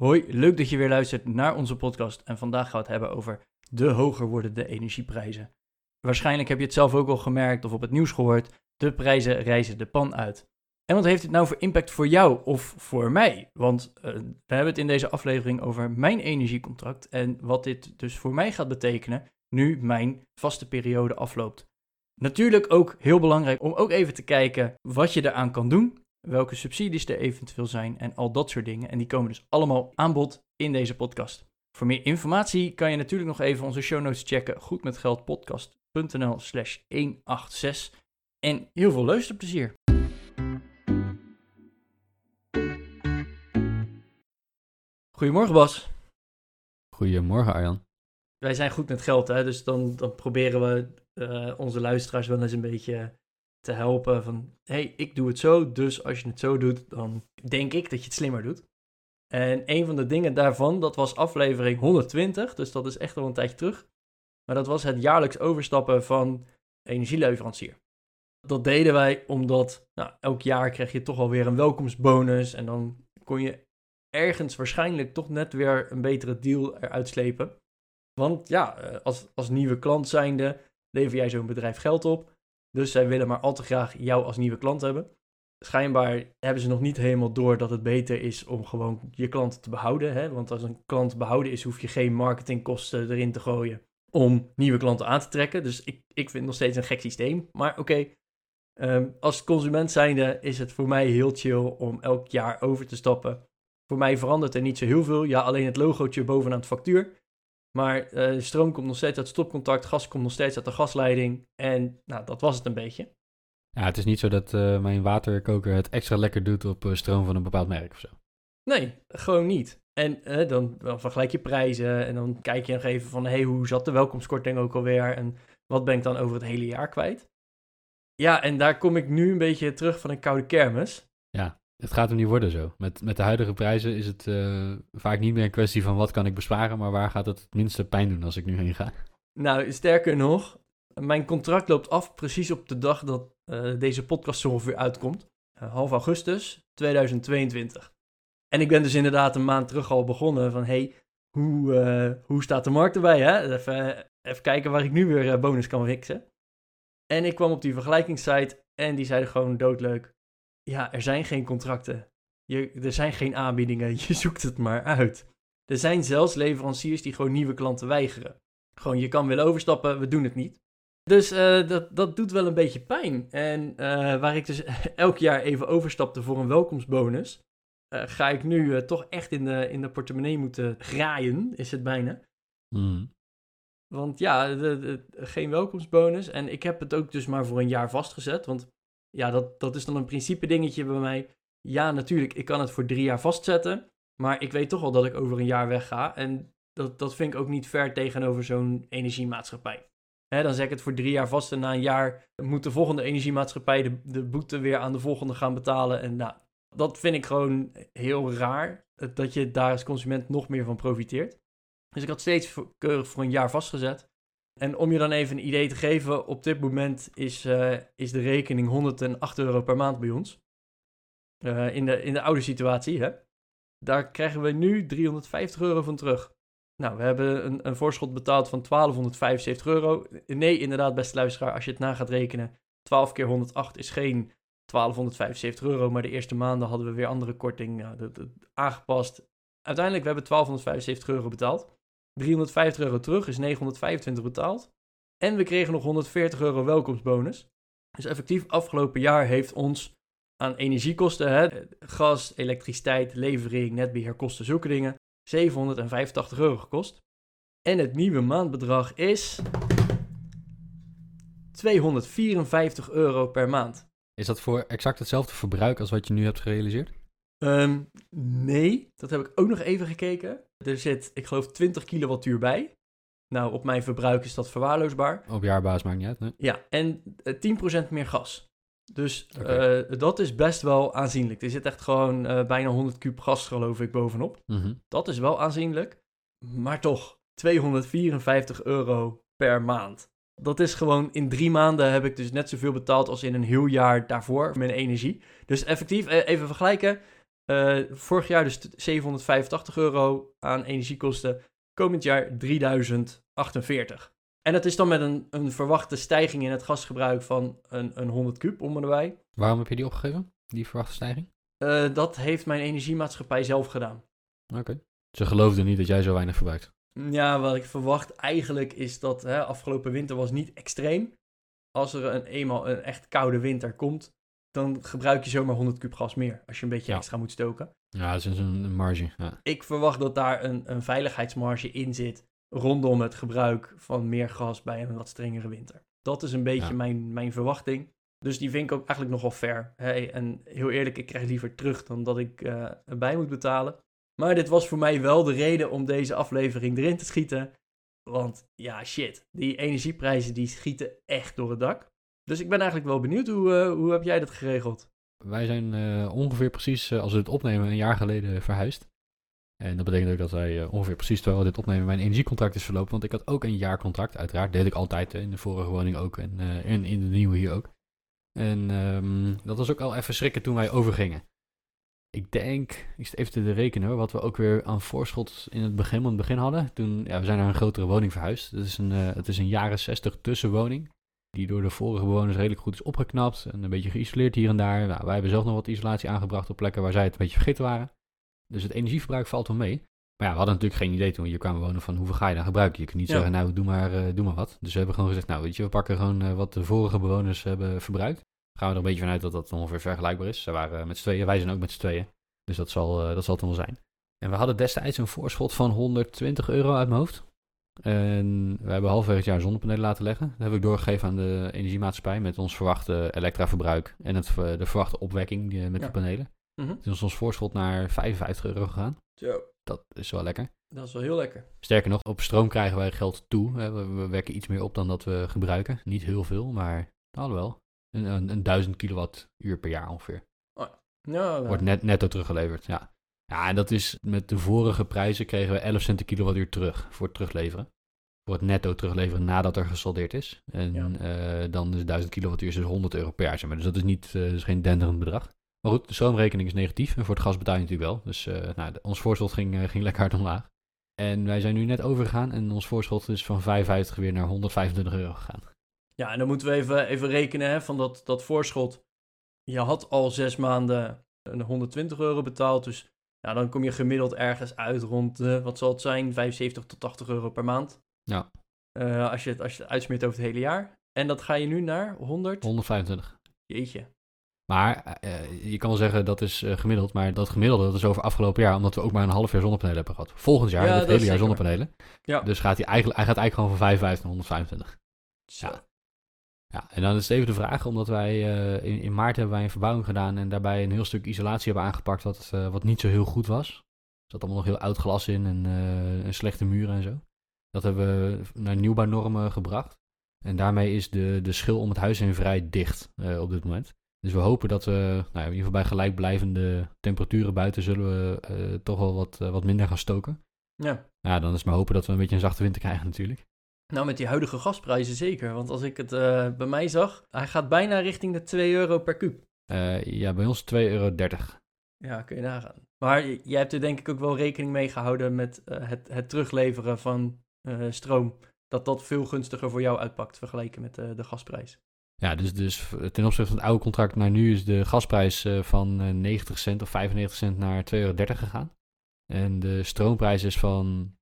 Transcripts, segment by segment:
Hoi, leuk dat je weer luistert naar onze podcast. En vandaag gaan we het hebben over de hoger wordende energieprijzen. Waarschijnlijk heb je het zelf ook al gemerkt of op het nieuws gehoord. De prijzen reizen de pan uit. En wat heeft dit nou voor impact voor jou of voor mij? Want uh, we hebben het in deze aflevering over mijn energiecontract en wat dit dus voor mij gaat betekenen nu mijn vaste periode afloopt. Natuurlijk ook heel belangrijk om ook even te kijken wat je eraan kan doen welke subsidies er eventueel zijn en al dat soort dingen. En die komen dus allemaal aan bod in deze podcast. Voor meer informatie kan je natuurlijk nog even onze show notes checken. Goedmetgeldpodcast.nl slash 186. En heel veel luisterplezier. Goedemorgen Bas. Goedemorgen Arjan. Wij zijn goed met geld, hè? dus dan, dan proberen we uh, onze luisteraars wel eens een beetje te helpen van, hey, ik doe het zo, dus als je het zo doet, dan denk ik dat je het slimmer doet. En een van de dingen daarvan, dat was aflevering 120, dus dat is echt al een tijdje terug. Maar dat was het jaarlijks overstappen van energieleverancier. Dat deden wij omdat nou, elk jaar kreeg je toch alweer een welkomstbonus en dan kon je ergens waarschijnlijk toch net weer een betere deal eruit slepen. Want ja, eh, als, als nieuwe klant zijnde lever jij zo'n bedrijf geld op. Dus zij willen maar al te graag jou als nieuwe klant hebben. Schijnbaar hebben ze nog niet helemaal door dat het beter is om gewoon je klanten te behouden. Hè? Want als een klant behouden is, hoef je geen marketingkosten erin te gooien om nieuwe klanten aan te trekken. Dus ik, ik vind het nog steeds een gek systeem. Maar oké, ehm, als consument zijnde is het voor mij heel chill om elk jaar over te stappen. Voor mij verandert er niet zo heel veel. Ja, alleen het logootje bovenaan het factuur. Maar uh, stroom komt nog steeds uit stopcontact, gas komt nog steeds uit de gasleiding. En nou, dat was het een beetje. Ja, het is niet zo dat uh, mijn waterkoker het extra lekker doet op uh, stroom van een bepaald merk of zo. Nee, gewoon niet. En dan, dan, vergelijk je prijzen en dan kijk je nog even van... hé, hey, hoe zat de welkomstkorting ook alweer en wat ben ik dan over het hele jaar kwijt? Ja, en daar kom ik nu een beetje terug van een koude kermis. Ja, het gaat hem niet worden zo. Met, met de huidige prijzen is het uh, vaak niet meer een kwestie van wat kan ik besparen, maar waar gaat het het minste pijn doen als ik nu heen ga. Nou, sterker nog, mijn contract loopt af precies op de dag dat uh, deze podcast zo ongeveer uitkomt. Uh, half augustus 2022. En ik ben dus inderdaad een maand terug al begonnen van, hey, hoe, hoe staat de markt erbij? Hè? Even, even kijken waar ik nu weer bonus kan fixen. En ik kwam op die vergelijkingssite en die zeiden gewoon doodleuk ja, er zijn geen contracten. Je, er zijn geen aanbiedingen. Je zoekt het maar uit. Er zijn zelfs leveranciers die gewoon nieuwe klanten weigeren. Gewoon, je kan willen overstappen, we doen het niet. Dus uh, dat, dat doet wel een beetje pijn. En uh, waar ik dus elk jaar even overstapte voor een welkomstbonus, uh, ga ik nu toch echt in de, in de portemonnee moeten graaien, is het bijna. Mm. Want ja, de, de, geen welkomstbonus. En ik heb het ook dus maar voor een jaar vastgezet. Want ja, dat, dat is dan een principe dingetje bij mij. Ja, natuurlijk, ik kan het voor drie jaar vastzetten. Maar ik weet toch al dat ik over een jaar wegga. En dat, dat vind ik ook niet ver tegenover zo'n energiemaatschappij. Dan zeg ik het voor drie jaar vast en na een jaar moet de volgende energiemaatschappij de, de boete weer aan de volgende gaan betalen. En nou, dat vind ik gewoon heel raar, dat je daar als consument nog meer van profiteert. Dus ik had steeds keurig voor een jaar vastgezet. En om je dan even een idee te geven, op dit moment is, uh, is de rekening 108 euro per maand bij ons. Uh, in, de, in de oude situatie, hè. Daar krijgen we nu 350 euro van terug. Nou, we hebben een, een voorschot betaald van 1275 euro. Nee, inderdaad, beste luisteraar, als je het na gaat rekenen, 12 keer 108 is geen 1275 euro, maar de eerste maanden hadden we weer andere korting dat, aangepast. Uiteindelijk, we hebben 1275 euro betaald. 350 euro terug is 925 betaald. En we kregen nog 140 euro welkomstbonus. Dus effectief afgelopen jaar heeft ons aan energiekosten, hè, gas, elektriciteit, levering, netbeheerkosten, zulke dingen, 785 euro gekost. En het nieuwe maandbedrag is 254 euro per maand. Is dat voor exact hetzelfde verbruik als wat je nu hebt gerealiseerd? Um, nee, dat heb ik ook nog even gekeken. Er zit, ik geloof, 20 kilowattuur bij. Nou, op mijn verbruik is dat verwaarloosbaar. Op jaarbasis maakt niet uit, nee. Ja, en eh, 10% meer gas. Dus eh, dat is best wel aanzienlijk. Er zit echt gewoon eh, bijna 100 kub gas, geloof ik, bovenop. Mhm. Dat is wel aanzienlijk. Maar toch, 254 euro per maand. Dat is gewoon in drie maanden heb ik dus net zoveel betaald als in een heel jaar daarvoor voor mijn energie. Dus effectief, eh, even vergelijken. Eh, vorig jaar dus 785 euro aan energiekosten. Komend jaar 3048. En dat is dan met een, een verwachte stijging in het gasgebruik van een, een 100 kub om erbij. Waarom heb je die opgegeven, die verwachte stijging? Eh, dat heeft mijn energiemaatschappij zelf gedaan. Oké. Ze geloofden niet dat jij zo weinig verbruikt. Ja, wat ik verwacht eigenlijk is dat hè, afgelopen winter was niet extreem. Als er een, eenmaal een echt koude winter komt, dan gebruik je zomaar 100 kub gas meer. Als je een beetje Ja. extra moet stoken. Ja, dat is een, een marge. Ja. Ik verwacht dat daar een, een veiligheidsmarge in zit rondom het gebruik van meer gas bij een wat strengere winter. Dat is een beetje Ja. mijn, mijn verwachting. Dus die vind ik ook eigenlijk nogal fair. Hè? En heel eerlijk, ik krijg liever terug dan dat ik eh, erbij moet betalen. Maar dit was voor mij wel de reden om deze aflevering erin te schieten. Want ja, shit, die energieprijzen die schieten echt door het dak. Dus ik ben eigenlijk wel benieuwd, hoe, eh, hoe heb jij dat geregeld? Wij zijn eh, ongeveer precies, eh, als we dit opnemen, een jaar geleden verhuisd. En dat betekent ook dat wij ongeveer precies terwijl we dit opnemen mijn energiecontract is verlopen. Want ik had ook een jaarcontract, uiteraard. Deed ik altijd in de vorige woning ook en, en in de nieuwe hier ook. En ehm, dat was ook al even schrikken toen wij overgingen. Ik denk, ik zit even te rekenen hoor, wat we ook weer aan voorschot in het begin, het begin hadden. Toen, ja, we zijn naar een grotere woning verhuisd. Het is een, het is een jaren 60 tussenwoning. Die door de vorige bewoners redelijk goed is opgeknapt. En een beetje geïsoleerd hier en daar. Nou, wij hebben zelf nog wat isolatie aangebracht op plekken waar zij het een beetje vergeten waren. Dus het energieverbruik valt wel mee. Maar ja, we hadden natuurlijk geen idee toen we hier kwamen wonen van hoeveel ga je dan gebruiken. Je kunt niet Ja. zeggen, nou doe maar, eh, doe maar wat. Dus we hebben gewoon gezegd, nou weet je, we pakken gewoon eh, wat de vorige bewoners hebben verbruikt. Gaan we er een beetje vanuit dat dat ongeveer vergelijkbaar is. Ze waren met z'n tweeën, wij zijn ook met z'n tweeën. Dus dat zal, eh, dat zal het dan wel zijn. En we hadden destijds een voorschot van 120 euro uit mijn hoofd. En we hebben halverwege het jaar zonnepanelen laten leggen. Dat heb ik doorgegeven aan de energiemaatschappij met ons verwachte elektraverbruik en het, ver- de verwachte opwekking die, met Ja. de panelen. Mhm. Toen is ons voorschot naar 55 euro gegaan. Zo, Dat is wel lekker. dat is wel heel lekker. Sterker nog, op stroom krijgen wij geld toe. We, we wekken iets meer op dan dat we gebruiken. Niet heel veel, maar alhoewel. Een, een, een 1000 kilowattuur per jaar ongeveer. Ja, Wordt net, netto teruggeleverd, ja. Ja, en dat is met de vorige prijzen kregen we 11 cent per kilowattuur terug voor het terugleveren. Voor het netto terugleveren nadat er gesoldeerd is. En Ja. eh, dan is 1000 kilowattuur dus 100 euro per jaar. Zeg maar. Dus dat is, niet, eh, is geen denderend bedrag. Maar goed, de stroomrekening is negatief. En voor het gas betaal je natuurlijk wel. Dus eh, nou, ons voorschot ging, ging lekker hard omlaag. En wij zijn nu net overgegaan. En ons voorschot is van 55 weer naar 125 euro gegaan. Ja, en dan moeten we even, even rekenen hè, van dat, dat voorschot. Je had al zes maanden een 120 euro betaald. Dus nou, dan kom je gemiddeld ergens uit rond, eh, wat zal het zijn, 75 tot 80 euro per maand. Ja. Eh, als, je het, als je het uitsmeert over het hele jaar. En dat ga je nu naar 100? 125. Jeetje. Maar eh, je kan wel zeggen dat is gemiddeld, maar dat gemiddelde dat is over afgelopen jaar, omdat we ook maar een half jaar zonnepanelen hebben gehad. Volgend jaar Ja, hebben we dat het hele jaar zonnepanelen. Ja. Dus gaat hij, eigenlijk, hij gaat eigenlijk gewoon van 55 naar 125. Zo. Ja. Ja, en dan is het even de vraag, omdat wij eh, in, in maart hebben wij een verbouwing gedaan en daarbij een heel stuk isolatie hebben aangepakt wat, eh, wat niet zo heel goed was. Er zat allemaal nog heel oud glas in en, en slechte muren en zo. Dat hebben we naar nieuwbouwnormen gebracht. En daarmee is de, de schil om het huis heen vrij dicht op dit moment. Dus we hopen dat we, nou ja, in ieder geval bij gelijkblijvende temperaturen buiten, zullen we toch wel wat, wat minder gaan stoken. Ja. Ja, dan is het maar hopen dat we een beetje een zachte winter krijgen natuurlijk. Nou, met die huidige gasprijzen zeker. Want als ik het eh, bij mij zag, hij gaat bijna richting de 2 euro per kuub. Eh, ja, bij ons 2,30 euro. Ja, kun je nagaan. Maar jij hebt er denk ik ook wel rekening mee gehouden met eh, het, het terugleveren van stroom. Dat dat veel gunstiger voor jou uitpakt vergeleken met de gasprijs. Ja, dus, dus ten opzichte van het oude contract naar nu is de gasprijs van eh, 90 cent of 95 cent naar 2,30 euro gegaan. En de stroomprijs is van,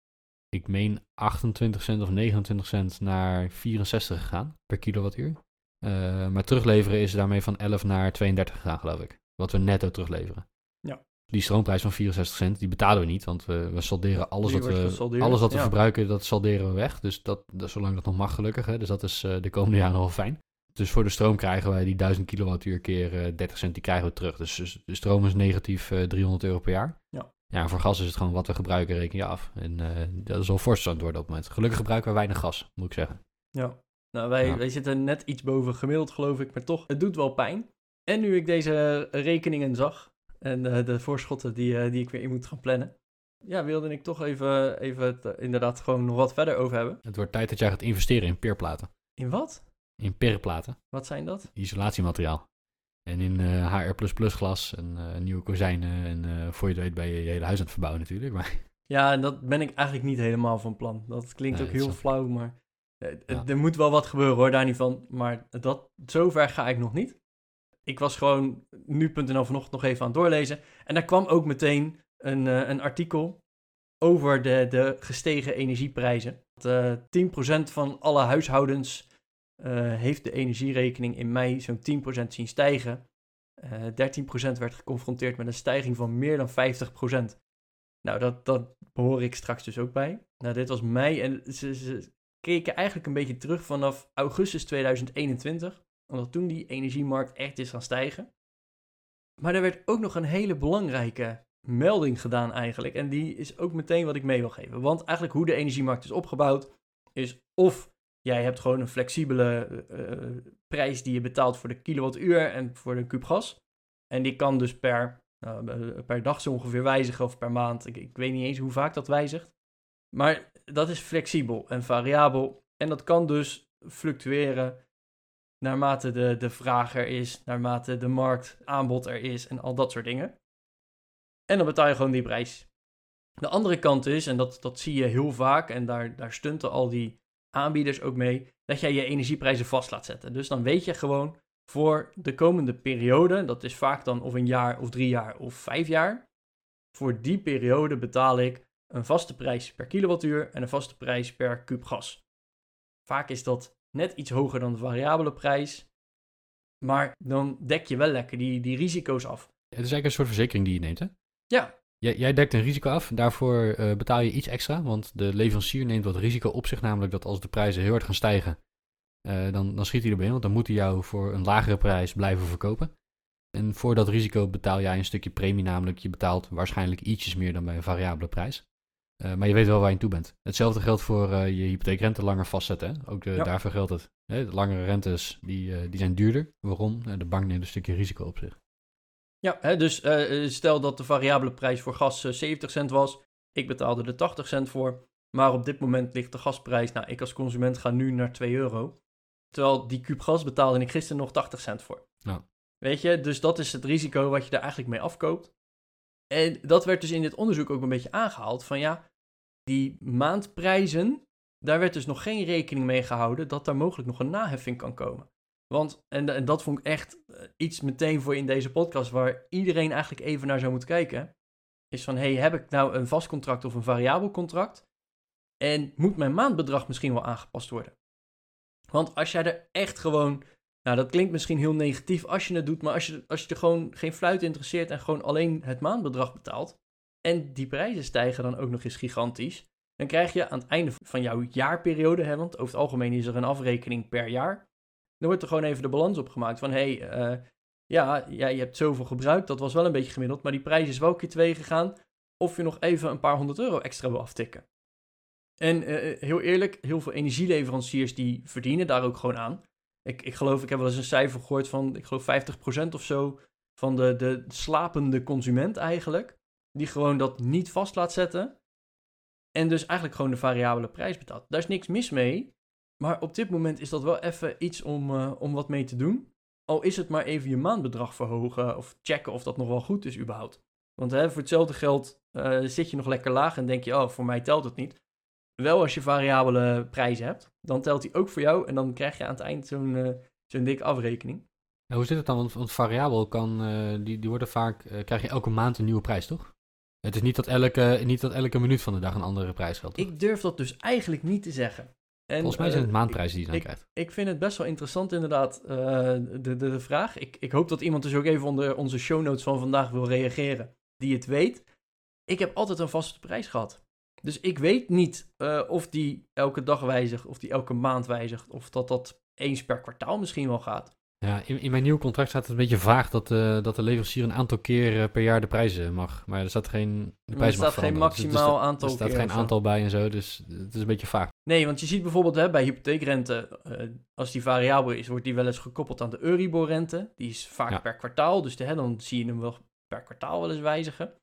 ik meen 28 cent of 29 cent naar 64 gegaan per kilowattuur. Eh, maar terugleveren is daarmee van 11 naar 32 gegaan, geloof ik. Wat we netto terugleveren. Ja. Die stroomprijs van 64 cent, die betalen we niet, want we, we salderen alles Die wat we, alles wat we ja. verbruiken, dat salderen we weg. Dus dat, dat, zolang dat nog mag, gelukkig. Hè. Dus dat is eh, de komende jaren wel fijn. Dus voor de stroom krijgen wij die 1000 kilowattuur keer eh, 30 cent, die krijgen we terug. Dus, dus de stroom is negatief eh, 300 euro per jaar. Ja. Ja, voor gas is het gewoon wat we gebruiken, reken je af. En uh, dat is al fors aan het worden op het moment. Gelukkig gebruiken we weinig gas, moet ik zeggen. Ja, nou, wij, wij zitten net iets boven gemiddeld, geloof ik. Maar toch, het doet wel pijn. En nu ik deze rekeningen zag en uh, de voorschotten die, uh, die ik weer in moet gaan plannen. Ja, wilde ik toch even, even het, inderdaad gewoon nog wat verder over hebben. Het wordt tijd dat jij gaat investeren in peerplaten. In wat? In peerplaten. Wat zijn dat? Isolatiemateriaal. En in uh, HR++ glas en uh, nieuwe kozijnen. En uh, voor je het weet ben je je hele huis aan het verbouwen natuurlijk. Maar... Ja, en dat ben ik eigenlijk niet helemaal van plan. Dat klinkt nee, ook heel flauw, maar ja. er moet wel wat gebeuren hoor, daar niet van. Maar dat, zover ga ik nog niet. Ik was gewoon nu.nl vanochtend nog even aan het doorlezen. En daar kwam ook meteen een, een artikel over de, de gestegen energieprijzen. Dat, 10% van alle huishoudens uh, heeft de energierekening in mei zo'n 10% zien stijgen. Uh, 13% werd geconfronteerd met een stijging van meer dan 50%. Nou, dat, dat ik straks dus ook bij. Nou, dit was mei en ze, ze keken eigenlijk een beetje terug vanaf augustus 2021, omdat toen die energiemarkt echt is gaan stijgen. Maar er werd ook nog een hele belangrijke melding gedaan eigenlijk. En die is ook meteen wat ik mee wil geven. Want eigenlijk hoe de energiemarkt is opgebouwd, is of Jij hebt gewoon een flexibele uh, prijs die je betaalt voor de kilowattuur en voor de kuub gas. En die kan dus per, uh, per dag zo ongeveer wijzigen of per maand. Ik, ik weet niet eens hoe vaak dat wijzigt. Maar dat is flexibel en variabel. En dat kan dus fluctueren naarmate de, de vraag er is, naarmate de markt aanbod er is en al dat soort dingen. En dan betaal je gewoon die prijs. De andere kant is, en dat, dat zie je heel vaak, en daar, daar stunten al die aanbieders ook mee dat jij je energieprijzen vast laat zetten. Dus dan weet je gewoon voor de komende periode, dat is vaak dan of een jaar of drie jaar of vijf jaar, voor die periode betaal ik een vaste prijs per kilowattuur en een vaste prijs per kuub gas. Vaak is dat net iets hoger dan de variabele prijs, maar dan dek je wel lekker die, die risico's af. Het is eigenlijk een soort verzekering die je neemt, hè? Ja, Jij, jij dekt een risico af, daarvoor uh, betaal je iets extra, want de leverancier neemt wat risico op zich, namelijk dat als de prijzen heel hard gaan stijgen, uh, dan, dan schiet hij erbij in, want dan moet hij jou voor een lagere prijs blijven verkopen. En voor dat risico betaal jij een stukje premie, namelijk je betaalt waarschijnlijk ietsjes meer dan bij een variabele prijs. Uh, maar je weet wel waar je aan toe bent. Hetzelfde geldt voor je hypotheekrente langer vastzetten. Hè? Ook de, ja. daarvoor geldt het. Hè? De langere rentes die, die zijn duurder. Waarom? de bank neemt een stukje risico op zich. Ja, hè, dus uh, stel dat de variabele prijs voor gas uh, 70 cent was. Ik betaalde er 80 cent voor. Maar op dit moment ligt de gasprijs, nou, ik als consument ga nu naar 2 euro. Terwijl die kuub gas betaalde ik gisteren nog 80 cent voor. Ja. Weet je, dus dat is het risico wat je daar eigenlijk mee afkoopt. En dat werd dus in dit onderzoek ook een beetje aangehaald. Van ja, die maandprijzen, daar werd dus nog geen rekening mee gehouden dat daar mogelijk nog een naheffing kan komen. Want, en, en dat vond ik echt eh, iets meteen voor in deze podcast, waar iedereen eigenlijk even naar zou moeten kijken. Is van, hey, heb ik nou een vast contract of een variabel contract? En moet mijn maandbedrag misschien wel aangepast worden? Want als jij er echt gewoon, nou dat klinkt misschien heel negatief als je het doet, maar als je, als je er gewoon geen fluit interesseert en gewoon alleen het maandbedrag betaalt, en die prijzen stijgen dan ook nog eens gigantisch, dan krijg je aan het einde van jouw jaarperiode, hè, want over het algemeen is er een afrekening per jaar, dan wordt er gewoon even de balans opgemaakt van hé, hey, uh, ja, ja, je hebt zoveel gebruikt, dat was wel een beetje gemiddeld, maar die prijs is wel keer twee gegaan. Of je nog even een paar honderd euro extra wil aftikken. En uh, heel eerlijk, heel veel energieleveranciers die verdienen daar ook gewoon aan. Ik, ik geloof, ik heb wel eens een cijfer gehoord van, ik geloof 50% of zo van de, de slapende consument eigenlijk. Die gewoon dat niet vast laat zetten. En dus eigenlijk gewoon de variabele prijs betaalt. Daar is niks mis mee. Maar op dit moment is dat wel even iets om, uh, om wat mee te doen. Al is het maar even je maandbedrag verhogen of checken of dat nog wel goed is überhaupt. Want hè, voor hetzelfde geld uh, zit je nog lekker laag en denk je, oh, voor mij telt het niet. Wel als je variabele prijzen hebt, dan telt die ook voor jou en dan krijg je aan het eind zo'n uh, zo'n dikke afrekening. hoe zit het dan? Want, want variabel kan, die, die worden vaak, krijg je elke maand een nieuwe prijs, toch? Het is niet dat, elke, niet dat elke minuut van de dag een andere prijs geldt. Toch? Ik durf dat dus eigenlijk niet te zeggen. En, Volgens mij zijn het eh, maandprijzen die je dan ik, krijgt. Ik vind het best wel interessant inderdaad, uh, de, de, de, vraag. Ik, ik hoop dat iemand dus ook even onder onze show notes van vandaag wil reageren, die het weet. Ik heb altijd een vaste prijs gehad. Dus ik weet niet uh, of die elke dag wijzigt, of die elke maand wijzigt, of dat dat eens per kwartaal misschien wel gaat. Ja, in, in mijn nieuw contract staat het een beetje vaag dat, eh, dat de leverancier een aantal keer eh, per jaar de prijzen mag. Maar er staat geen, de er prijs mag staat geen. Dus er maximaal aantal Er staat geen aantal bij en zo, dus het is een beetje vaag. Nee, want je ziet bijvoorbeeld hè, bij hypotheekrente, eh, als die variabel is, wordt die wel eens gekoppeld aan de Euribor-rente. Die is vaak Ja. per kwartaal, dus de, hè, dan zie je hem wel per kwartaal wel eens wijzigen.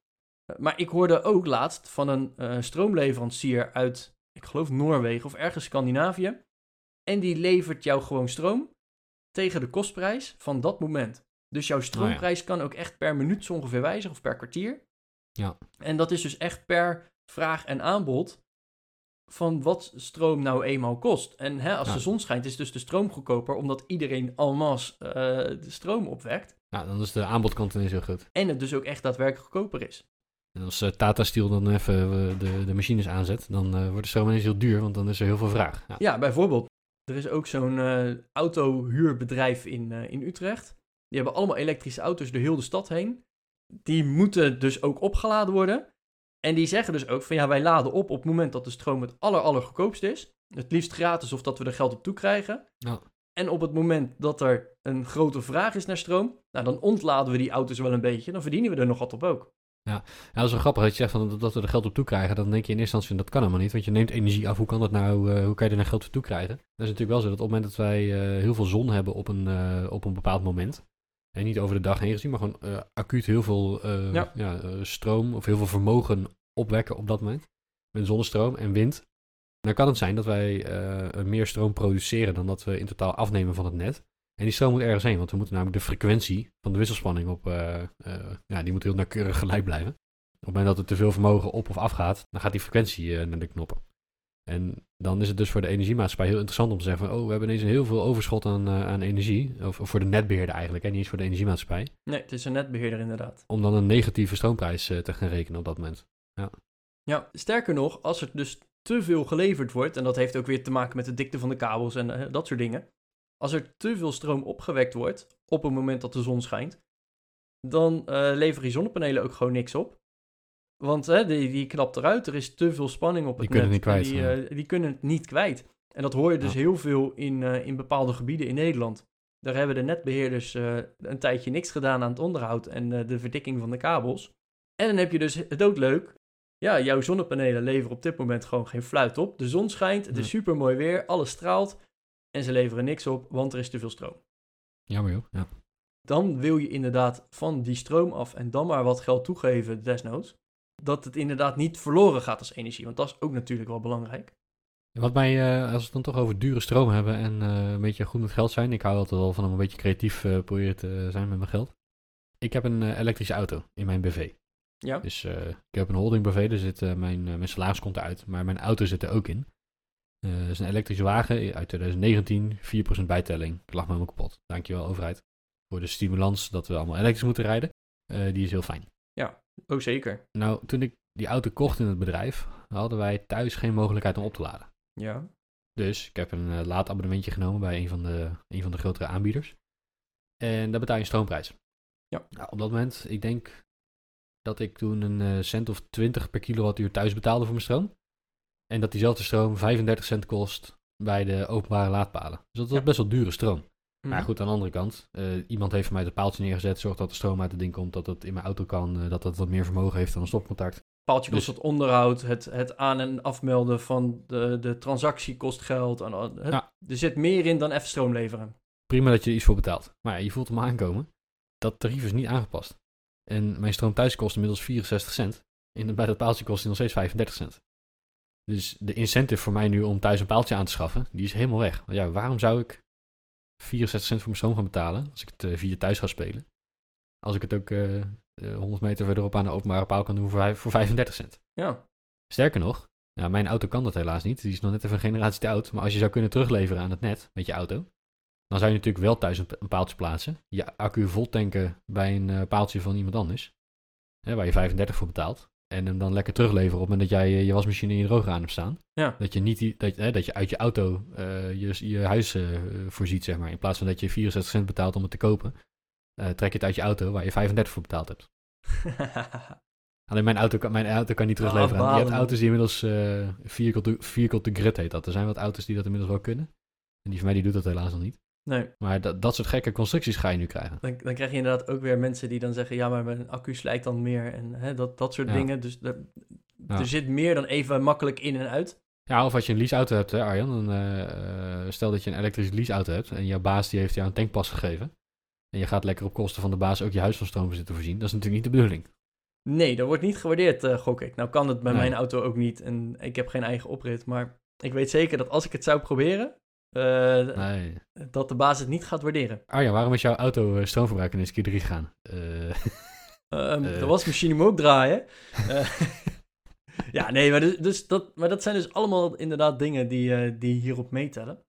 Eh, maar ik hoorde ook laatst van een eh, stroomleverancier uit, ik geloof Noorwegen of ergens Scandinavië. En die levert jou gewoon stroom tegen de kostprijs van dat moment. Dus jouw stroomprijs kan ook echt per minuut zo ongeveer wijzigen of per kwartier. Ja. En dat is dus echt per vraag en aanbod van wat stroom nou eenmaal kost. En hè, als Ja. de zon schijnt, is dus de stroom goedkoper, omdat iedereen en masse eh, de stroom opwekt. Nou, dan is de aanbodkant ineens heel goed. En het dus ook echt daadwerkelijk goedkoper is. En als eh, Tata Steel dan even eh, de, de machines aanzet, dan wordt de stroom ineens heel duur, want dan is er heel veel vraag. Ja. Ja, bijvoorbeeld. Er is ook zo'n autohuurbedrijf in, in Utrecht. Die hebben allemaal elektrische auto's door heel de stad heen. Die moeten dus ook opgeladen worden. En die zeggen dus ook van ja, wij laden op op het moment dat de stroom het aller, allergoedkoopst is. Het liefst gratis of dat we er geld op toe krijgen. Ja. En op het moment dat er een grote vraag is naar stroom, nou, dan ontladen we die auto's wel een beetje. Dan verdienen we er nog wat op ook. Ja, dat is wel grappig dat je zegt van, dat- dat we er geld op toe krijgen. Dan denk je in eerste instantie, dat kan helemaal niet. Want je neemt energie af, hoe kan dat nou, eh, hoe kan je er nou geld voor toe krijgen? Dat is natuurlijk wel zo dat op het moment dat wij eh, heel veel zon hebben op een, eh, op een bepaald moment. En niet over de dag heen gezien, maar gewoon eh, acuut heel veel eh, Ja. ja, eh, stroom of heel veel vermogen opwekken op dat moment. Met zonnestroom en wind. Dan kan het zijn dat wij meer stroom produceren dan dat we in totaal afnemen van het net. En die stroom moet ergens heen, want we moeten namelijk de frequentie van de wisselspanning op, ja, die moet heel nauwkeurig gelijk blijven. Op het moment dat er te veel vermogen op of af gaat, dan gaat die frequentie naar de knoppen. En dan is het dus voor de energiemaatschappij heel interessant om te zeggen van, oh, we hebben ineens een heel veel overschot aan, eh, aan energie. Of, of voor de netbeheerder eigenlijk, en niet eens voor de energiemaatschappij. Nee, het is een netbeheerder inderdaad. Om dan een negatieve stroomprijs eh, te gaan rekenen op dat moment. Ja, sterker nog, als er dus te veel geleverd wordt, en dat heeft ook weer te maken met de dikte van de kabels en eh, dat soort dingen. Als er te veel stroom opgewekt wordt op het moment dat de zon schijnt, dan leveren die zonnepanelen ook gewoon niks op. Want hè, die, die knapt eruit, er is te veel spanning op het Die kunnen net. het niet kwijt, Die, eh, die kunnen het niet kwijt. En dat hoor je dus Ja. heel veel in, eh, in bepaalde gebieden in Nederland. Daar hebben de netbeheerders eh, een tijdje niks gedaan aan het onderhoud en de verdikking van de kabels. En dan heb je dus doodleuk. Ja, jouw zonnepanelen leveren op dit moment gewoon geen fluit op. De zon schijnt, het is super mooi weer, alles straalt. En ze leveren niks op, want er is te veel stroom. Jammer joh. Ja. Dan wil je inderdaad van die stroom af en dan maar wat geld toegeven, desnoods. Dat het inderdaad niet verloren gaat als energie, want dat is ook natuurlijk wel belangrijk. Wat mij, eh, als we het dan toch over dure stroom hebben en eh, een beetje goed met geld zijn. Ik hou altijd wel van om een beetje creatief eh, proberen te zijn met mijn geld. Ik heb een elektrische auto in mijn BV. Ja, Dus ik heb een holding BV, daar zit, mijn, eh, mijn salaris komt eruit, maar mijn auto zit er ook in. Het is een elektrische wagen uit 2019, 4% bijtelling. Ik lag me helemaal kapot. Dankjewel overheid voor de stimulans dat we allemaal elektrisch moeten rijden. Die is heel fijn. Ook zeker. Nou, toen ik die auto kocht in het bedrijf, hadden wij thuis geen mogelijkheid om op te laden. Ja, Dus ik heb een uh, laadabonnementje genomen bij een van, de, een van de grotere aanbieders. En daar betaal je een stroomprijs. Ja. Nou, op dat moment, ik denk dat ik toen een uh, cent of 20 per kilowattuur thuis betaalde voor mijn stroom. En dat diezelfde stroom 35 cent kost bij de openbare laadpalen. Dus dat was Ja. best wel dure stroom. Mhm. Maar goed, aan de andere kant, uh, iemand heeft voor mij het paaltje neergezet, zorgt dat de stroom uit het ding komt, dat het in mijn auto kan, uh, dat het wat meer vermogen heeft dan een stopcontact. Paaltje kost Dus- het onderhoud, het, het aan- en afmelden van de, de transactie kost geld. En, het- Ja. Er zit meer in dan even stroom leveren. Prima dat je er iets voor betaalt. Maar ja, je voelt hem aankomen. Dat tarief is niet aangepast. En mijn stroom thuis kost inmiddels 64 cent. En bij dat paaltje kost hij nog steeds 35 cent. Dus de incentive voor mij nu om thuis een paaltje aan te schaffen, die is helemaal weg. Want ja, waarom zou ik 64 cent voor mijn stroom gaan betalen als ik het eh, via thuis ga spelen? Als ik het ook eh, eh, 100 meter verderop aan de openbare paal kan doen voor, voor 35 cent. Ja, Sterker nog, mijn auto kan dat helaas niet. Die is nog net even een generatie te oud. Maar als je zou kunnen terugleveren aan het net met je auto, dan zou je natuurlijk wel thuis een, een paaltje plaatsen. Je accu vol tanken bij een eh, paaltje van iemand anders. Hè, waar je 35 voor betaalt. En hem dan lekker terugleveren op het moment dat jij eh, je wasmachine in je droger aan hebt staan. ja. Dat je, niet die, dat, hè, dat je uit je auto eh, je, je huis eh, voorziet, zeg maar. In plaats van dat je 64 cent betaalt om het te kopen. trek je het uit je auto waar je 35 voor betaald hebt. Alleen mijn auto kan, mijn auto kan niet terugleveren. je hebt auto's die inmiddels eh vehicle, to, vehicle to grid heet dat. Er zijn wat auto's die dat inmiddels wel kunnen. En die van mij die doet dat helaas nog niet. Nee, Maar dat, dat soort gekke constructies ga je nu krijgen. dan, dan krijg je inderdaad ook weer mensen die dan zeggen... ja, maar mijn accu slijt dan meer en hè, dat, dat soort Ja. dingen. Dus er, Ja. er zit meer dan even makkelijk in en uit. Ja, of als je een leaseauto hebt, hè, Arjan. Dan, eh, eh, stel dat je een elektrische leaseauto hebt en jouw baas die heeft jou een tankpas gegeven. En je gaat lekker op kosten van de baas ook je huis van stroom zitten voorzien. Dat is natuurlijk niet de bedoeling. Nee, dat wordt niet gewaardeerd, eh, gok ik. Nou kan het bij Nee. mijn auto ook niet en ik heb geen eigen oprit. Maar ik weet zeker dat als ik het zou proberen... eh, Nee. dat de baas het niet gaat waarderen. Arjan, waarom is jouw auto eh, stroomverbruik ineens keer 3 gegaan? Eh, Ehm Eh. De wasmachine moet ook draaien. Ja, nee, maar, dus, dus dat, maar dat zijn dus allemaal inderdaad dingen die, die hierop meetellen.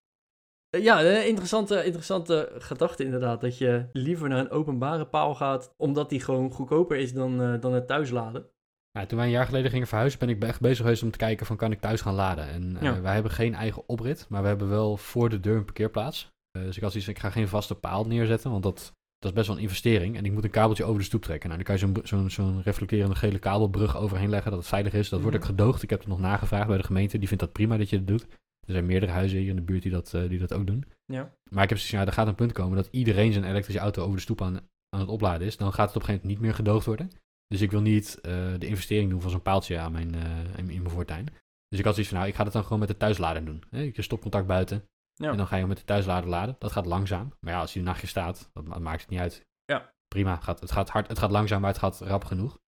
Ja, een interessante, interessante gedachte inderdaad. Dat je liever naar een openbare paal gaat, omdat die gewoon goedkoper is dan, dan het thuisladen. Nou, toen wij een jaar geleden gingen verhuizen, ben ik echt bezig geweest om te kijken van kan ik thuis gaan laden. En eh, wij hebben geen eigen oprit, maar we hebben wel voor de deur een parkeerplaats. Eh, dus ik had zoiets, ik ga geen vaste paal neerzetten, want dat, dat is best wel een investering. En ik moet een kabeltje over de stoep trekken. Nou, dan kan je zo'n zo'n zo'n reflecterende gele kabelbrug overheen leggen, dat het veilig is. Dat wordt ook Mhm. gedoogd. Ik heb het nog nagevraagd bij de gemeente, die vindt dat prima dat je dat doet. Er zijn meerdere huizen hier in de buurt die dat, eh, die dat ook doen. Ja. Maar ik heb zoiets, ja, er gaat een punt komen dat iedereen zijn elektrische auto over de stoep aan, aan het opladen is. Dan gaat het op een gegeven moment niet meer gedoogd worden. Dus ik wil niet eh, de investering doen van zo'n paaltje aan mijn, eh, in, mijn voortuin. Dus ik had zoiets van, nou, ik ga het dan gewoon met de thuislader doen. Hè? Je stopcontact buiten Ja. en dan ga je met de thuislader laden. Dat gaat langzaam. Maar ja, als hij een nachtje staat, dat ma- maakt het niet uit. Ja. Prima, gaat, het, gaat hard, het gaat langzaam, maar het gaat rap genoeg.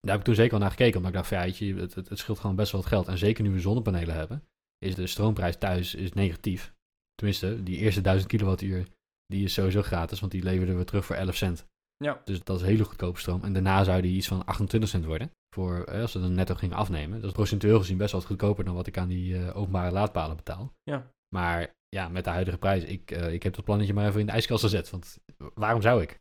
Daar heb ik toen zeker wel naar gekeken, omdat ik dacht, van, ja, je, het, het scheelt gewoon best wel wat geld. En zeker nu we zonnepanelen hebben, is de stroomprijs thuis is negatief. Tenminste, die eerste 1000 kilowattuur, die is sowieso gratis, want die leverden we terug voor 11 cent. Ja. Dus dat is hele goedkope stroom. En daarna zou die iets van 28 cent worden. Voor, eh, als ze dan netto gingen afnemen. Dat is procentueel gezien best wel wat goedkoper dan wat ik aan die eh, openbare laadpalen betaal. Ja. Maar ja, met de huidige prijs, ik, eh, ik heb dat plannetje maar even in de ijskast gezet. Want waarom zou ik?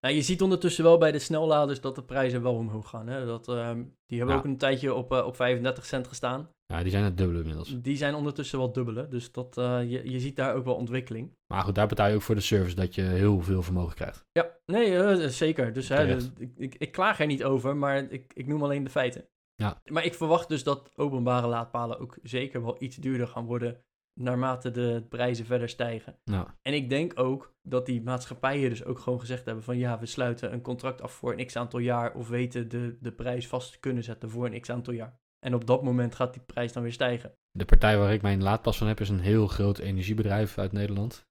Nou, je ziet ondertussen wel bij de snelladers dat de prijzen wel omhoog gaan. Hè? Dat, ehm, die hebben Ja. ook een tijdje op, op 35 cent gestaan. Ja, die zijn het dubbele inmiddels. Die zijn ondertussen wel dubbele. Dus dat, eh, je, je ziet daar ook wel ontwikkeling. Maar goed, daar betaal je ook voor de service dat je heel veel vermogen krijgt. Ja, nee, eh, zeker. Dus hè, ik, ik, ik klaag er niet over, maar ik, ik noem alleen de feiten. Ja. Maar ik verwacht dus dat openbare laadpalen ook zeker wel iets duurder gaan worden naarmate de prijzen verder stijgen. Nou, En ik denk ook dat die maatschappijen dus ook gewoon gezegd hebben van ja, we sluiten een contract af voor een x aantal jaar of weten de, de prijs vast te kunnen zetten voor een x aantal jaar. En op dat moment gaat die prijs dan weer stijgen. de partij waar ik mijn laadpas van heb is een heel groot energiebedrijf uit Nederland.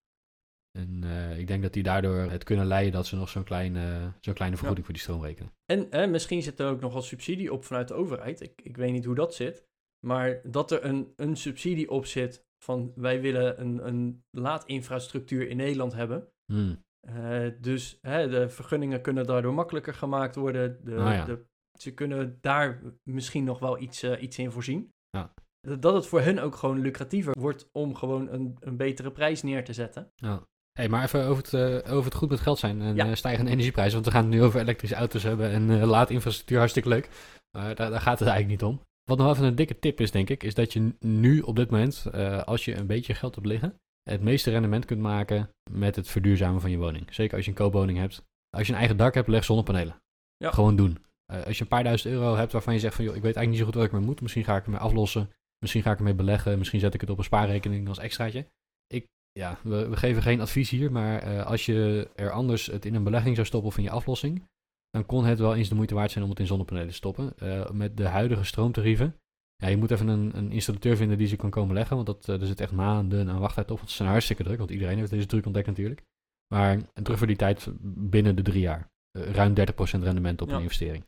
En eh, ik denk dat die daardoor het kunnen leiden dat ze nog zo'n kleine, zo'n kleine vergoeding voor die stroom rekenen. En misschien zit er ook nog wel subsidie op vanuit de overheid. Ik, ik weet niet hoe dat zit. Maar dat er een, een subsidie op zit van wij willen een, een laadinfrastructuur in Nederland hebben. Hmm. Eh, dus hè, de vergunningen kunnen daardoor makkelijker gemaakt worden. De, Ah, ja. de, ze kunnen daar misschien nog wel iets, eh, iets in voorzien. Ja. Dat- het voor hen ook gewoon lucratiever wordt om gewoon een, een betere prijs neer te zetten. Ja. Hey, maar even over het, eh, over het goed met geld zijn en Ja. eh, stijgende energieprijzen. Want we gaan het nu over elektrische auto's hebben en laadinfrastructuur, hartstikke leuk. Maar daar, daar gaat het eigenlijk niet om. Wat nog even een dikke tip is, denk ik, is dat je nu op dit moment, als je een beetje geld hebt liggen, het meeste rendement kunt maken met het verduurzamen van je woning. Zeker als je een koopwoning hebt. Als je een eigen dak hebt, leg zonnepanelen. Ja. Gewoon doen. Eh, als je een paar duizend euro hebt waarvan je zegt van, joh, ik weet eigenlijk niet zo goed wat ik mee moet. Misschien ga ik ermee aflossen. Misschien ga ik ermee beleggen. Misschien zet ik het op een spaarrekening als extraatje. Ik, ja, we, we geven geen advies hier, maar eh, als je er anders het in een belegging zou stoppen of in je aflossing, dan kon het wel eens de moeite waard zijn om het in zonnepanelen te stoppen. Eh, met de huidige stroomtarieven. Ja, je moet even een, een installateur vinden die ze kan komen leggen, want dat, er zit echt maanden aan wachttijd op. Want ze zijn hartstikke druk, want iedereen heeft deze druk ontdekt natuurlijk. Maar terug voor die tijd binnen de drie jaar. Ruim 30% rendement op Ja. een investering.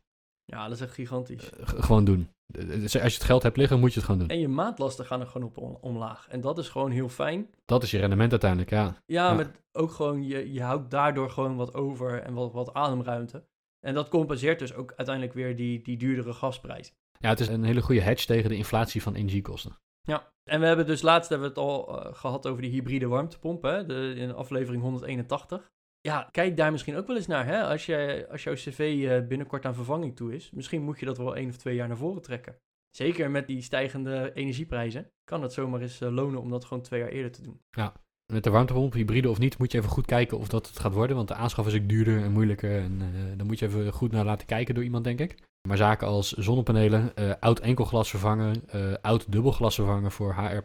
Ja, dat is echt gigantisch. Eh, gewoon doen. Eh, Als je het geld hebt liggen, moet je het gewoon doen. En je maandlasten gaan er gewoon op om- omlaag. En dat is gewoon heel fijn. Dat is je rendement uiteindelijk, ja. Ja, Ja. met ook gewoon, je, je houdt daardoor gewoon wat over en wat, wat ademruimte. En dat compenseert dus ook uiteindelijk weer die, die duurdere gasprijs. Ja, het is een hele goede hedge tegen de inflatie van energiekosten. Ja, en we hebben dus laatst hebben we het al eh, gehad over die hybride warmtepomp, hè, de, in aflevering 181. Ja, kijk daar misschien ook wel eens naar, hè? Als, je, als jouw cv eh, binnenkort aan vervanging toe is. Misschien moet je dat wel één of twee jaar naar voren trekken. Zeker met die stijgende energieprijzen kan het zomaar eens eh, lonen om dat gewoon twee jaar eerder te doen. Met de warmtepomp, hybride of niet, moet je even goed kijken of dat het gaat worden. Want de aanschaf is ook duurder en moeilijker. En eh daar moet je even goed naar laten kijken door iemand, denk ik. Maar zaken als zonnepanelen, oud enkelglas vervangen, oud dubbelglas vervangen voor HR++.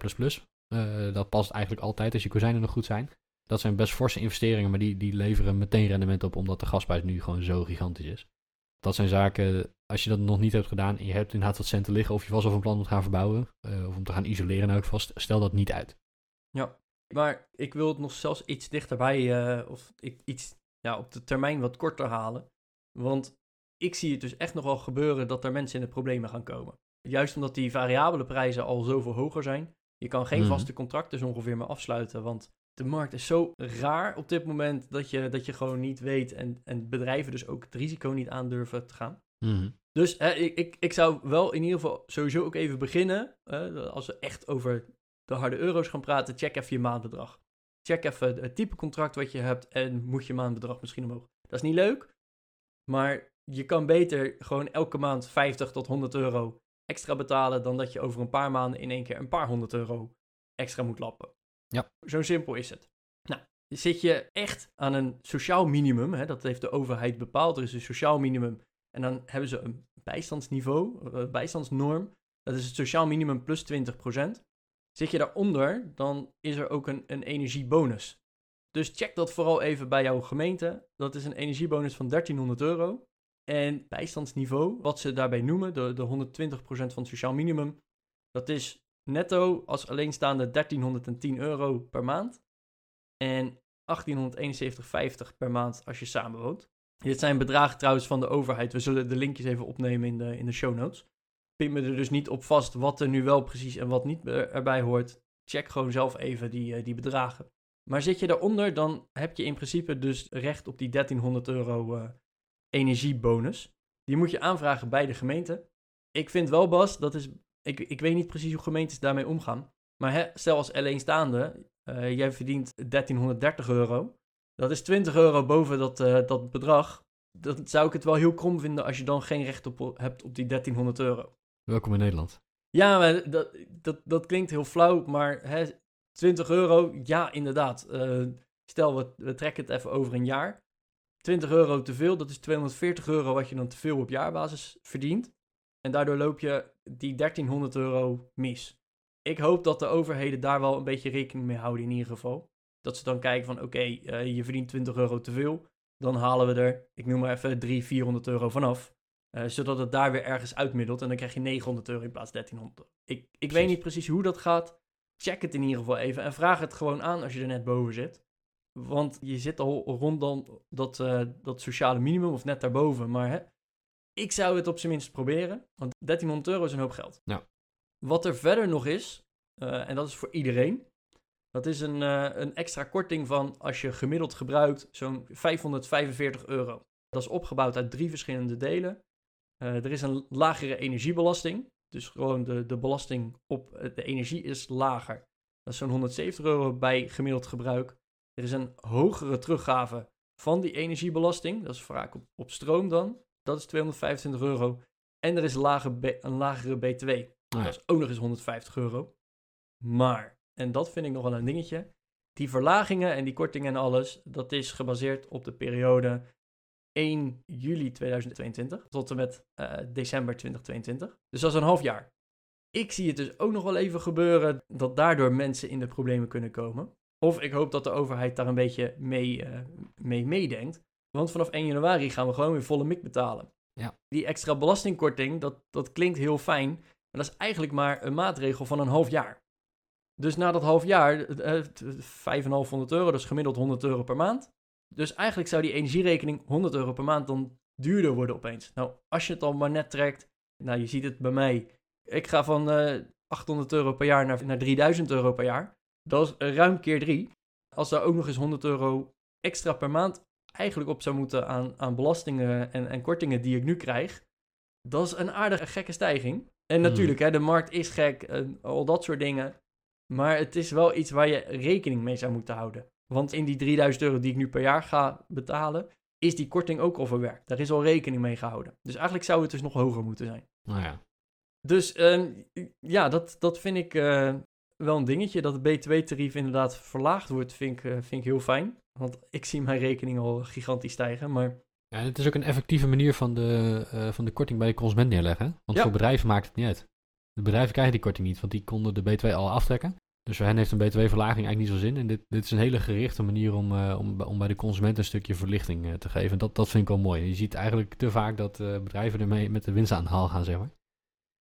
dat past eigenlijk altijd als je kozijnen nog goed zijn. Dat zijn best forse investeringen, maar die, die leveren meteen rendement op, omdat de gasprijs nu gewoon zo gigantisch is. Dat zijn zaken, als je dat nog niet hebt gedaan en je hebt inderdaad wat centen liggen, of je was al van plan om te gaan verbouwen, uh, of om te gaan isoleren nou vast, stel dat niet uit. Ja, maar ik wil het nog zelfs iets dichterbij, uh, of iets ja, op de termijn wat korter halen. Want ik zie het dus echt nog wel gebeuren dat er mensen in de problemen gaan komen. Juist omdat die variabele prijzen al zoveel hoger zijn. Je kan geen mhm. vaste contracten ongeveer meer afsluiten, want de markt is zo raar op dit moment dat je, dat je gewoon niet weet en, en bedrijven dus ook het risico niet aandurven te gaan. Mhm. Dus ik, ik, ik zou wel in ieder geval sowieso ook even beginnen, als we echt over de harde euro's gaan praten, check even je maandbedrag. Check even het type contract wat je hebt en moet je maandbedrag misschien omhoog. Dat is niet leuk, maar je kan beter gewoon elke maand 50 tot 100 euro extra betalen dan dat je over een paar maanden in één keer een paar honderd euro extra moet lappen. Ja. Zo simpel is het. Nou, zit je echt aan een sociaal minimum, hè, dat heeft de overheid bepaald, er is een sociaal minimum, en dan hebben ze een bijstandsniveau, een eh, bijstandsnorm, dat is het sociaal minimum plus 20%. Zit je daaronder, dan is er ook een, een energiebonus. Dus check dat vooral even bij jouw gemeente. Dat is een energiebonus van 1300 euro. En bijstandsniveau, wat ze daarbij noemen, de, de 120% van het sociaal minimum, dat is netto als alleenstaande 1310 euro per maand. En 1871,50 per maand als je samenwoont. Dit zijn bedragen trouwens van de overheid. We zullen de linkjes even opnemen in de, in de show notes. Pin me er dus niet op vast wat er nu wel precies en wat niet erbij hoort. Check gewoon zelf even die, eh, die bedragen. Maar zit je daaronder, dan heb je in principe dus recht op die 1300 euro uh, energiebonus. Die moet je aanvragen bij de gemeente. Ik vind wel, Bas, dat is. Ik, ik weet niet precies hoe gemeentes daarmee omgaan. Maar hè, stel als alleenstaande, uh, jij verdient 1330 euro. Dat is 20 euro boven dat, uh, dat bedrag. Dan zou ik het wel heel krom vinden als je dan geen recht op hebt op die 1300 euro. Welkom in Nederland. Ja, maar dat, dat, dat klinkt heel flauw, maar hè, 20 euro, ja, inderdaad. Uh, stel, we, we trekken het even over een jaar. 20 euro te veel, dat is 240 euro wat je dan te veel op jaarbasis verdient. En daardoor loop je die 1300 euro mis. Ik hoop dat de overheden daar wel een beetje rekening mee houden in ieder geval. Dat ze dan kijken van oké, eh, je verdient 20 euro te veel. Dan halen we er, ik noem maar even 300, 400 euro vanaf. Uh, zodat het daar weer ergens uitmiddelt. En dan krijg je 900 euro in plaats van 1300. Ik, ik weet niet precies hoe dat gaat. Check het in ieder geval even. En vraag het gewoon aan als je er net boven zit. Want je zit al rond dan dat, uh, dat sociale minimum of net daarboven. Maar hè, ik zou het op zijn minst proberen. Want 1300 euro is een hoop geld. Ja. Wat er verder nog is, uh, en dat is voor iedereen. Dat is een, uh, een extra korting van als je gemiddeld gebruikt zo'n 545 euro. Dat is opgebouwd uit drie verschillende delen. er is een lagere energiebelasting. Dus gewoon de, de belasting op de energie is lager. Dat is zo'n 170 euro bij gemiddeld gebruik. Er is een hogere teruggave van die energiebelasting. Dat is vaak op, op stroom dan. Dat is 225 euro. En er is een, lage een lagere BTW. Oh Dat is ook nog eens 150 euro. Maar, en dat vind ik nog wel een dingetje. Die verlagingen en die kortingen en alles, dat is gebaseerd op de periode 1 juli 2022 tot en met uh, december 2022. Dus dat is een half jaar. Ik zie het dus ook nog wel even gebeuren dat daardoor mensen in de problemen kunnen komen. Of ik hoop dat de overheid daar een beetje mee, uh, mee meedenkt. Want vanaf 1 januari gaan we gewoon weer volle mik betalen. Ja. Die extra belastingkorting, dat, dat klinkt heel fijn. Maar dat is eigenlijk maar een maatregel van een half jaar. Dus na dat half jaar, uh, 5,500 euro, dus gemiddeld 100 euro per maand. Dus eigenlijk zou die energierekening 100 euro per maand dan duurder worden opeens. Nou, als je het al maar net trekt, nou je ziet het bij mij. Ik ga van eh, 800 euro per jaar naar, naar 3000 euro per jaar. Dat is ruim keer drie. Als daar ook nog eens 100 euro extra per maand eigenlijk op zou moeten aan, aan belastingen en, en kortingen die ik nu krijg, dat is een aardige gekke stijging. En hmm. natuurlijk, hè, de markt is gek en al dat soort dingen. Maar het is wel iets waar je rekening mee zou moeten houden. Want in die 3000 euro die ik nu per jaar ga betalen, is die korting ook al verwerkt. Daar is al rekening mee gehouden. Dus eigenlijk zou het dus nog hoger moeten zijn. Nou ja. Dus uh, ja, dat, dat vind ik uh, wel een dingetje. Dat het BTW-tarief inderdaad verlaagd wordt, vind ik, uh, vind ik heel fijn. Want ik zie mijn rekening al gigantisch stijgen. Maar... Ja, het is ook een effectieve manier van de, uh, van de korting bij de consument neerleggen. Want Ja. voor bedrijven maakt het niet uit. De bedrijven krijgen die korting niet, want die konden de BTW al aftrekken. Dus voor hen heeft een btw-verlaging eigenlijk niet zo zin. En dit, dit is een hele gerichte manier om, uh, om, om bij de consument een stukje verlichting uh, te geven. Dat, dat vind ik wel mooi. Je ziet eigenlijk te vaak dat uh, bedrijven ermee met de winst aan de haal gaan, zeg maar.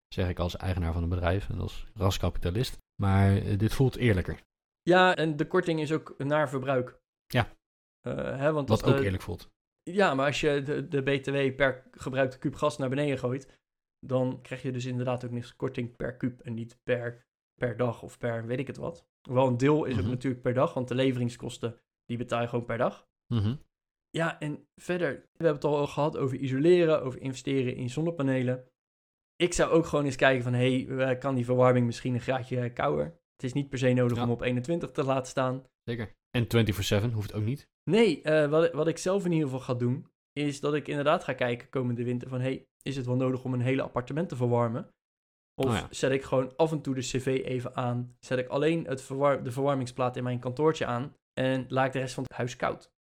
Zeg ik als eigenaar van een bedrijf en als raskapitalist. Maar dit voelt eerlijker. Ja, en de korting is ook naar verbruik. Ja. hè, want Wat ook eerlijk voelt. Ja, maar als je de, de BTW per gebruikte kuub gas naar beneden gooit, dan krijg je dus inderdaad ook niks korting per kuub en niet per, per dag of per weet ik het wat. Wel een deel is Mhm. ook natuurlijk per dag, want de leveringskosten die betaal je gewoon per dag. Mhm. Ja, en verder, we hebben het al gehad over isoleren, over investeren in zonnepanelen. Ik zou ook gewoon eens kijken van, hé, hey, kan die verwarming misschien een graadje kouder? Het is niet per se nodig Ja. om op 21 te laten staan. Zeker. En 24-7 hoeft ook niet. Nee, eh, wat, wat ik zelf in ieder geval ga doen, is dat ik inderdaad ga kijken komende winter van, hey, is het wel nodig om een hele appartement te verwarmen? Of Oh ja. zet ik gewoon af en toe de cv even aan, zet ik alleen het verwar- de verwarmingsplaat in mijn kantoortje aan en laat ik de rest van het huis koud.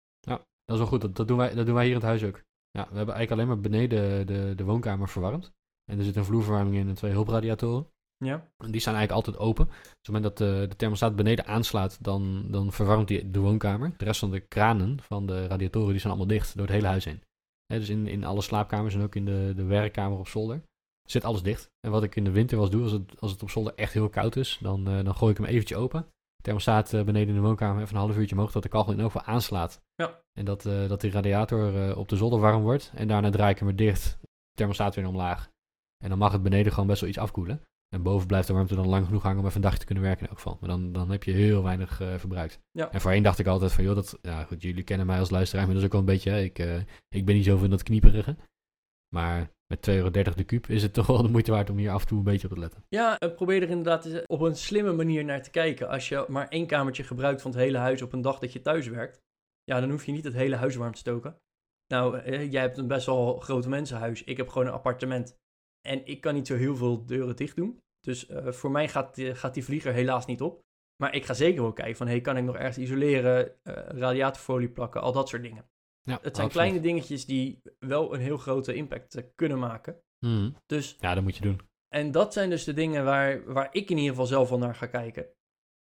Dat is wel goed. Dat, dat, doen wij, dat doen wij hier in het huis ook. Ja, we hebben eigenlijk alleen maar beneden de, de woonkamer verwarmd. En er zit een vloerverwarming in en twee hulpradiatoren. Ja, En die staan eigenlijk altijd open. Dus op het moment dat de, de thermostaat beneden aanslaat, dan, dan verwarmt die de woonkamer. De rest van de kranen van de radiatoren die zijn allemaal dicht door het hele huis heen. Dus in, in alle slaapkamers en ook in de, de werkkamer op zolder zit alles dicht. En wat ik in de winter wel eens doe, als het, als het op zolder echt heel koud is, dan, eh, dan gooi ik hem eventjes open. Thermostaat eh, beneden in de woonkamer even een half uurtje omhoog, dat de kachel in elk geval aanslaat. Ja. En dat, eh, dat die radiator eh, op de zolder warm wordt. En daarna draai ik hem weer dicht, thermostaat weer omlaag. En dan mag het beneden gewoon best wel iets afkoelen. En boven blijft de warmte dan lang genoeg hangen om even een dagje te kunnen werken in elk geval. Maar dan, dan heb je heel weinig eh, verbruikt. Ja. En voorheen dacht ik altijd van, joh, dat, ja goed, jullie kennen mij als luisteraar, maar dat is ook wel een beetje, hè, ik, eh, ik ben niet zo van dat knieperige. Maar met 2,30 euro de kuub is het toch wel de moeite waard om hier af en toe een beetje op te letten. ja eh, probeer er inderdaad op een slimme manier naar te kijken. Als je maar één kamertje gebruikt van het hele huis op een dag dat je thuis werkt, ja, dan hoef je niet het hele huis warm te stoken. Nou, jij hebt een best wel groot mensenhuis. Ik heb gewoon een appartement. En ik kan niet zo heel veel deuren dicht doen. Dus eh, voor mij gaat, die- gaat die vlieger helaas niet op. Maar ik ga zeker wel kijken van, hey, kan ik nog ergens isoleren, eh, radiatorfolie plakken, al dat soort dingen. Ja, Het zijn kleine dingetjes die wel een heel grote impact eh, kunnen maken. Mhm. Dus, Ja, dat moet je doen. en dat zijn dus de dingen waar, waar ik in ieder geval zelf wel naar ga kijken.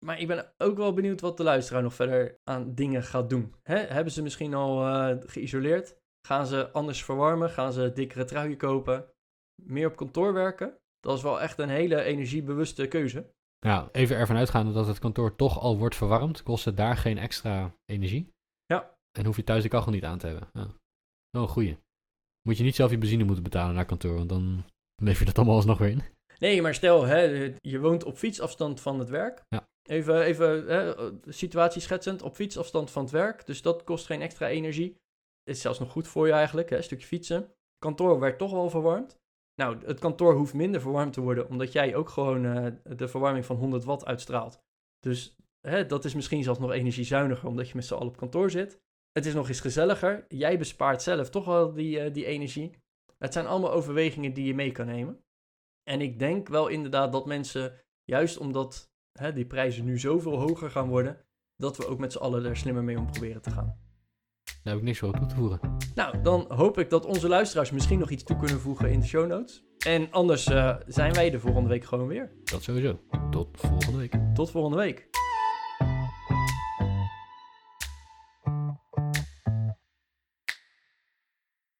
Maar ik ben ook wel benieuwd wat de luisteraar nog verder aan dingen gaat doen. Hè? Hebben ze misschien al geïsoleerd? Gaan ze anders verwarmen? Gaan ze dikkere truien kopen? Meer op kantoor werken? Dat is wel echt een hele energiebewuste keuze. Ja, even ervan uitgaande dat het kantoor toch al wordt verwarmd, kost het daar geen extra energie. Ja. En hoef je thuis de kachel niet aan te hebben. Ja. Wel een goeie. Moet je niet zelf je benzine moeten betalen naar kantoor, want dan leef je dat allemaal alsnog weer in. Nee, maar stel, hè, je woont op fietsafstand van het werk. Ja. Even, even hè, situatie schetsend, op fietsafstand van het werk. Dus dat kost geen extra energie. Is zelfs nog goed voor je eigenlijk, hè, een stukje fietsen. Kantoor werd toch al verwarmd. Nou, het kantoor hoeft minder verwarmd te worden, omdat jij ook gewoon eh, de verwarming van 100 watt uitstraalt. Dus hè, dat is misschien zelfs nog energiezuiniger, omdat je met z'n allen op kantoor zit. Het is nog eens gezelliger. Jij bespaart zelf toch wel die, eh, die energie. Het zijn allemaal overwegingen die je mee kan nemen. En ik denk wel inderdaad dat mensen, juist omdat hè, die prijzen nu zoveel hoger gaan worden, dat we ook met z'n allen er slimmer mee om proberen te gaan. Daar heb ik niks voor op toe te voegen. Nou, dan hoop ik dat onze luisteraars misschien nog iets toe kunnen voegen in de show notes. En anders eh, zijn wij de volgende week gewoon weer. Dat sowieso. Tot volgende week. Tot volgende week.